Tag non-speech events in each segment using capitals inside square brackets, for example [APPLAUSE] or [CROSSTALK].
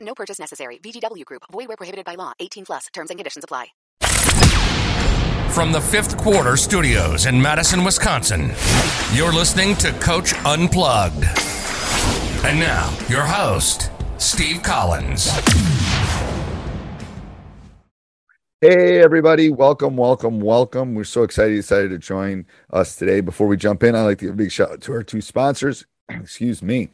No purchase necessary. VGW Group. Void where prohibited by law. 18 plus. Terms and conditions apply. From the fifth quarter studios in Madison, Wisconsin, you're listening to Coach Unplugged. And now, your host, Steve Collins. Hey, everybody. Welcome, welcome, welcome. We're so excited you decided to join us today. Before we jump in, I'd like to give a big shout out to our two sponsors. [CLEARS THROAT] Excuse me.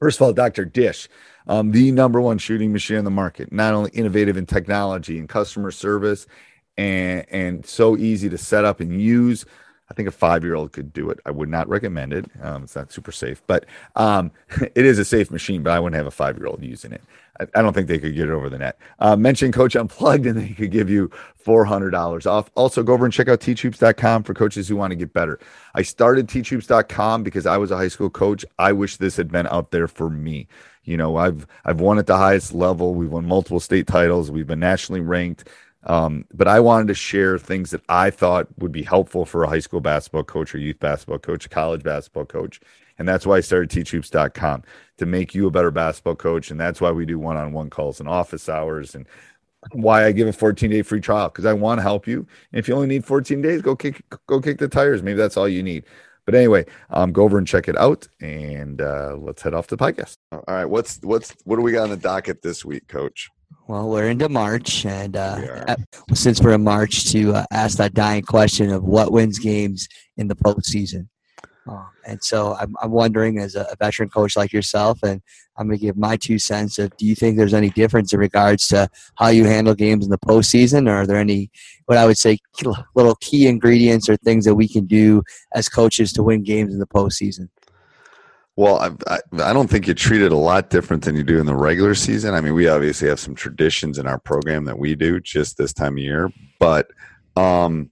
First of all, Dr. Dish, um, the number one shooting machine on the market, not only innovative in technology and customer service and, and so easy to set up and use. I think a five year old could do it. I would not recommend it. Um, it's not super safe, but um, [LAUGHS] it is a safe machine, but I wouldn't have a five year old using it. I, I don't think they could get it over the net. Uh, mention Coach Unplugged and they could give you $400 off. Also, go over and check out teachhoops.com for coaches who want to get better. I started teachhoops.com because I was a high school coach. I wish this had been out there for me. You know, I've I've won at the highest level. We've won multiple state titles. We've been nationally ranked. Um, but I wanted to share things that I thought would be helpful for a high school basketball coach or youth basketball coach, a college basketball coach. And that's why I started teachhoops.com to make you a better basketball coach. And that's why we do one on one calls and office hours and why I give a 14 day free trial because I want to help you. And if you only need 14 days, go kick go kick the tires. Maybe that's all you need. But anyway, um, go over and check it out, and uh, let's head off to the podcast. All right, what's what's what do we got on the docket this week, Coach? Well, we're into March, and uh, We at- since we're in March, to uh, ask that dying question of what wins games in the postseason. Um, and so I'm, I'm wondering, as a, a veteran coach like yourself, and I'm going to give my two cents of do you think there's any difference in regards to how you handle games in the postseason, or are there any, what I would say, little key ingredients or things that we can do as coaches to win games in the postseason? Well, I, I, I don't think you treat it a lot different than you do in the regular season. I mean, we obviously have some traditions in our program that we do just this time of year, but um,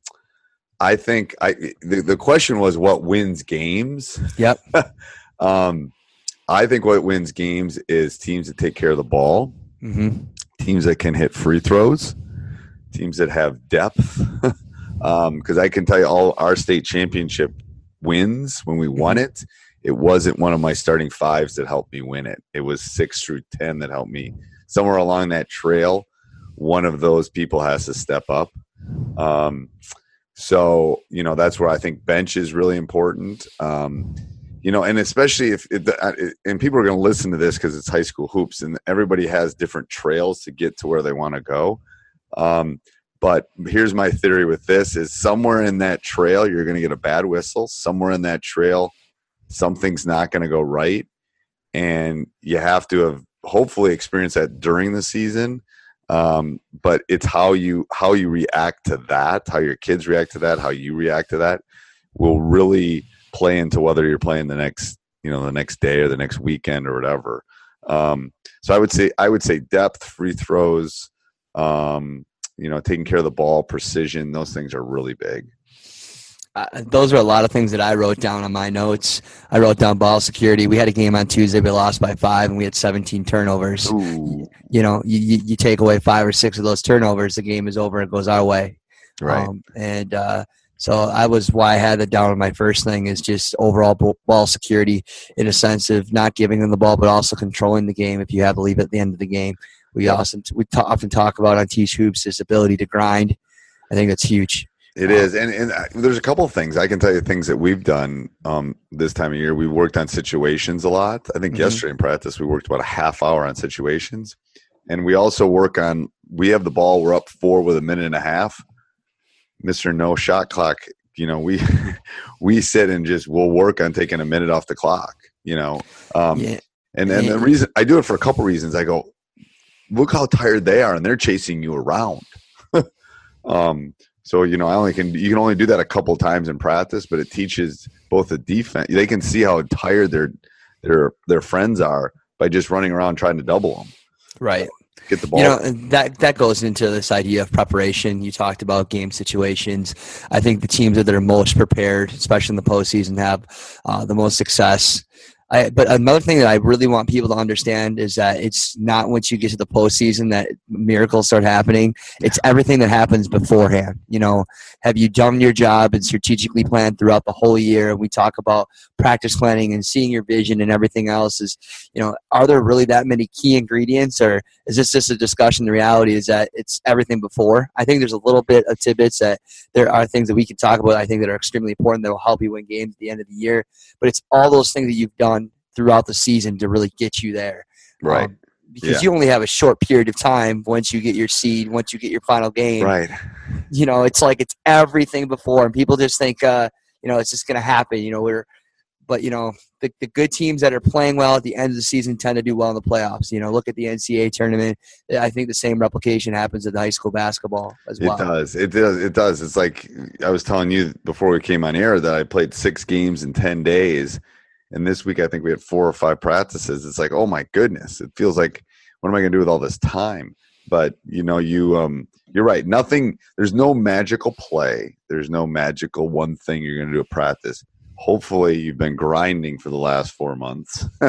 I think I the, the question was what wins games. Yep. [LAUGHS] um, I think what wins games is teams that take care of the ball, Mm-hmm. teams that can hit free throws, teams that have depth. [LAUGHS] Because I can tell you, all our state championship wins when we won it. It wasn't one of my starting fives that helped me win it. It was six through ten that helped me. Somewhere along that trail, one of those people has to step up. Um, so you know that's where I think bench is really important. Um, you know, and especially if uh, and people are going to listen to this because it's high school hoops, and everybody has different trails to get to where they want to go. Um, but here's my theory with this: is somewhere in that trail you're going to get a bad whistle. Somewhere in that trail, something's not going to go right, and you have to have hopefully experienced that during the season. Um, but it's how you how you react to that, how your kids react to that, how you react to that, will really play into whether you're playing the next you know the next day or the next weekend or whatever. Um, so I would say I would say depth, free throws, um, you know, taking care of the ball, precision. Those things are really big. Uh, those are a lot of things that I wrote down on my notes. I wrote down ball security. We had a game on Tuesday. We lost by five, and we had 17 turnovers. Ooh, You know, you, you, you take away five or six of those turnovers, the game is over. It goes our way. right. Um, and uh, so I was why I had it down. On my first thing is just overall ball security in a sense of not giving them the ball, but also controlling the game. If you have to leave at the end of the game, we also we ta- often talk about on Teach Hoops this ability to grind. I think that's huge. It is, and and uh, there's a couple of things I can tell you. Things that we've done um, this time of year. We worked on situations a lot. I think Mhm. yesterday in practice we worked about a half hour on situations, and we also work on. We have the ball. We're up four with a minute and a half. Mister No Shot Clock. You know we [LAUGHS] we sit and just we'll work on taking a minute off the clock. You know, um, yeah, and and the reason I do it for a couple reasons. I go, look how tired they are, and they're chasing you around. [LAUGHS] um, so you know, I only can you can only do that a couple times in practice, but it teaches both the defense. They can see how tired their their their friends are by just running around trying to double them, right. get the ball. You know that that goes into this idea of preparation. You talked about game situations. I think the teams that are most prepared, especially in the postseason, have uh, the most success. I, but another thing that I really want people to understand is that it's not once you get to the postseason that miracles start happening. It's everything that happens beforehand. You know, have you done your job and strategically planned throughout the whole year? We talk about practice planning and seeing your vision and everything else. Is you know, are there really that many key ingredients, or is this just a discussion? The reality is that it's everything before. I think there's a little bit of tidbits that there are things that we can talk about. I think that are extremely important that will help you win games at the end of the year. But it's all those things that you've done throughout the season to really get you there. right, Um, because Yeah. you only have a short period of time once you get your seed, once you get your final game. right. You know, it's like it's everything before, and people just think, uh, you know, it's just going to happen. You know, we're, but you know, the, the good teams that are playing well at the end of the season tend to do well in the playoffs. You know, look at the NCAA tournament. I think the same replication happens at the high school basketball as well. It does. It does. It does. It's like I was telling you before we came on air that I played six games in ten days, and this week I think we had four or five practices. It's like, oh my goodness! It feels like, what am I going to do with all this time? But you know, you um, you're right. Nothing. There's no magical play. There's no magical one thing you're going to do at practice. Hopefully, you've been grinding for the last four months. [LAUGHS]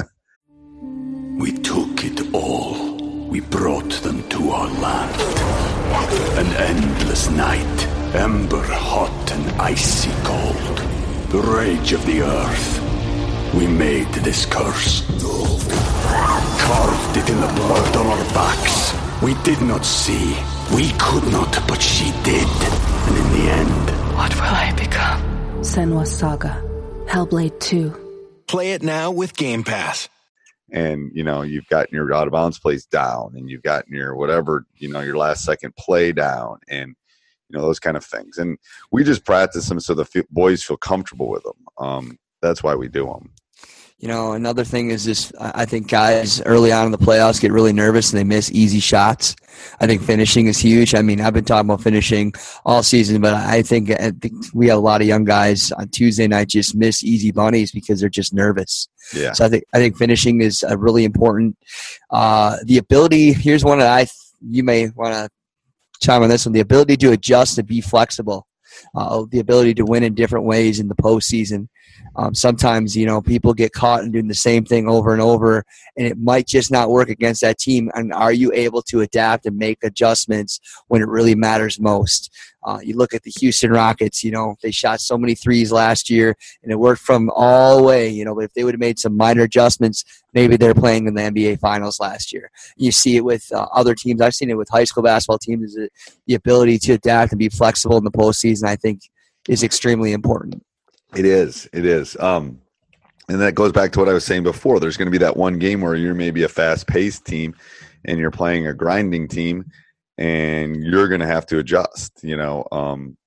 We took it all. We brought them to our land. An endless night, ember hot and icy cold. The rage of the earth. We made this curse. Carved it in the blood on our backs. We did not see. We could not, but she did. And in the end, What will I become? Senua's Saga. Hellblade 2. Play it now with Game Pass. and you know you've gotten your out of bounds plays down and you've gotten your whatever you know your last second play down and you know those kind of things and we just practice them so the f- boys feel comfortable with them um, that's why we do them You know, another thing is just I think guys early on in the playoffs get really nervous and they miss easy shots. I think finishing is huge. I mean, I've been talking about finishing all season, but I think, I think we have a lot of young guys on Tuesday night just miss easy bunnies because they're just nervous. yeah So I think I think finishing is a really important. Uh, the ability here's one that I you may want to chime on this one. The ability to adjust and be flexible. Uh, the ability to win in different ways in the postseason. Um, sometimes you know people get caught in doing the same thing over and over, and it might just not work against that team. And are you able to adapt and make adjustments when it really matters most? Uh, you look at the Houston Rockets. You know they shot so many threes last year, and it worked from all the way. You know, but if they would have made some minor adjustments, maybe they're playing in the NBA Finals last year. You see it with uh, other teams. I've seen it with high school basketball teams. The ability to adapt and be flexible in the postseason? I think is extremely important. it is it is um, and that goes back to what i was saying before there's going to be that one game where you're maybe a fast-paced team and you're playing a grinding team and you're going to have to adjust you know um,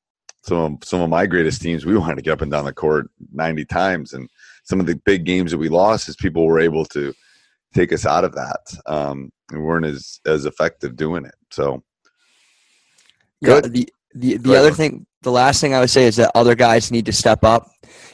some of, some of my greatest teams we wanted to get up and down the court 90 times and some of the big games that we lost is people were able to take us out of that um, and weren't as as effective doing it. So Yeah, the the, the other thing, the last thing I would say is that other guys need to step up.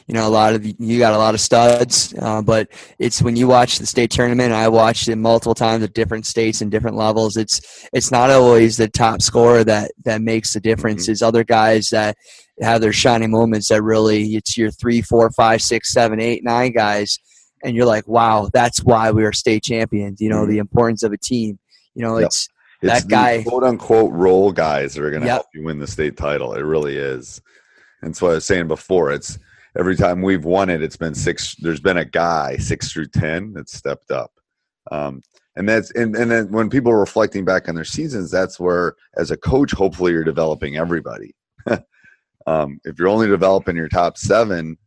You know, a lot of the, you got a lot of studs, uh, but it's when you watch the state tournament. I watched it multiple times at different states and different levels. It's it's not always the top scorer that that makes the difference. Mm-hmm. It's other guys that have their shining moments that really it's your three, four, five, six, seven, eight, nine guys, and you're like, wow, that's why we are state champions. You know, Mhm. the importance of a team. You know, Yep. it's It's that the guy- quote unquote role guys that are going to Yep. help you win the state title. It really is. And so I was saying before, it's every time we've won it, it's been six. There's been a guy six through ten that stepped up. Um, and that's and, and then when people are reflecting back on their seasons, that's where as a coach, hopefully you're developing everybody. [LAUGHS] um, if you're only developing your top seven,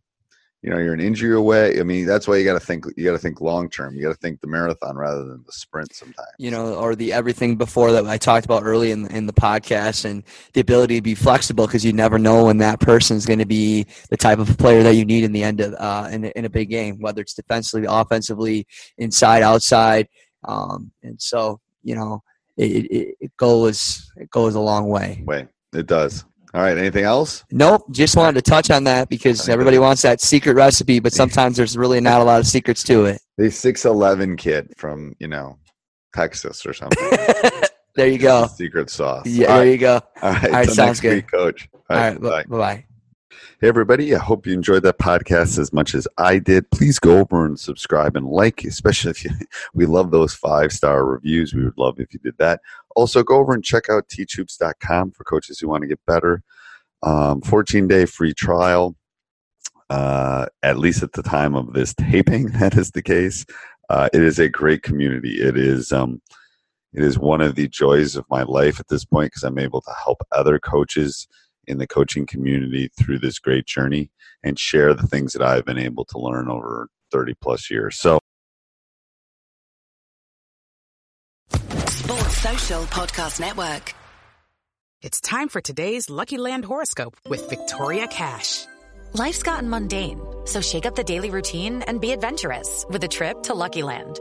you know you're an injury away. I mean, that's why you got to think. You got to think long term. You got to think the marathon rather than the sprint. Sometimes. you know, or the everything before that I talked about early in in the podcast, and the ability to be flexible because you never know when that person is going to be the type of player that you need in the end of uh, in, a- in a big game, whether it's defensively, offensively, inside, outside, um, and so you know, it, it, it goes it goes a long way. way. It does. All right. Anything else? Nope, just wanted to touch on that because everybody wants that secret recipe, but sometimes there's really not a lot of secrets to it. The six eleven kid from you know Texas or something. [LAUGHS] there you go. Secret sauce. Yeah, All there right. you go. All right. All right, sounds next good. week, Coach. All All right, right. bye bye. Hey, everybody. I hope you enjoyed that podcast as much as I did. Please go over and subscribe and like, especially if you, [LAUGHS] we love those five star reviews. We would love if you did that. Also, go over and check out teachhoops.com for coaches who want to get better. Um, 14 day free trial. Uh, at least at the time of this taping, [LAUGHS] that is the case. Uh, it is a great community. It is um, it is one of the joys of my life at this point because I'm able to help other coaches in the coaching community through this great journey and share the things that I've been able to learn over 30 plus years. So Sports Social Podcast Network. It's time for today's Lucky Land horoscope with Victoria Cash. Life's gotten mundane, so shake up the daily routine and be adventurous with a trip to Lucky Land.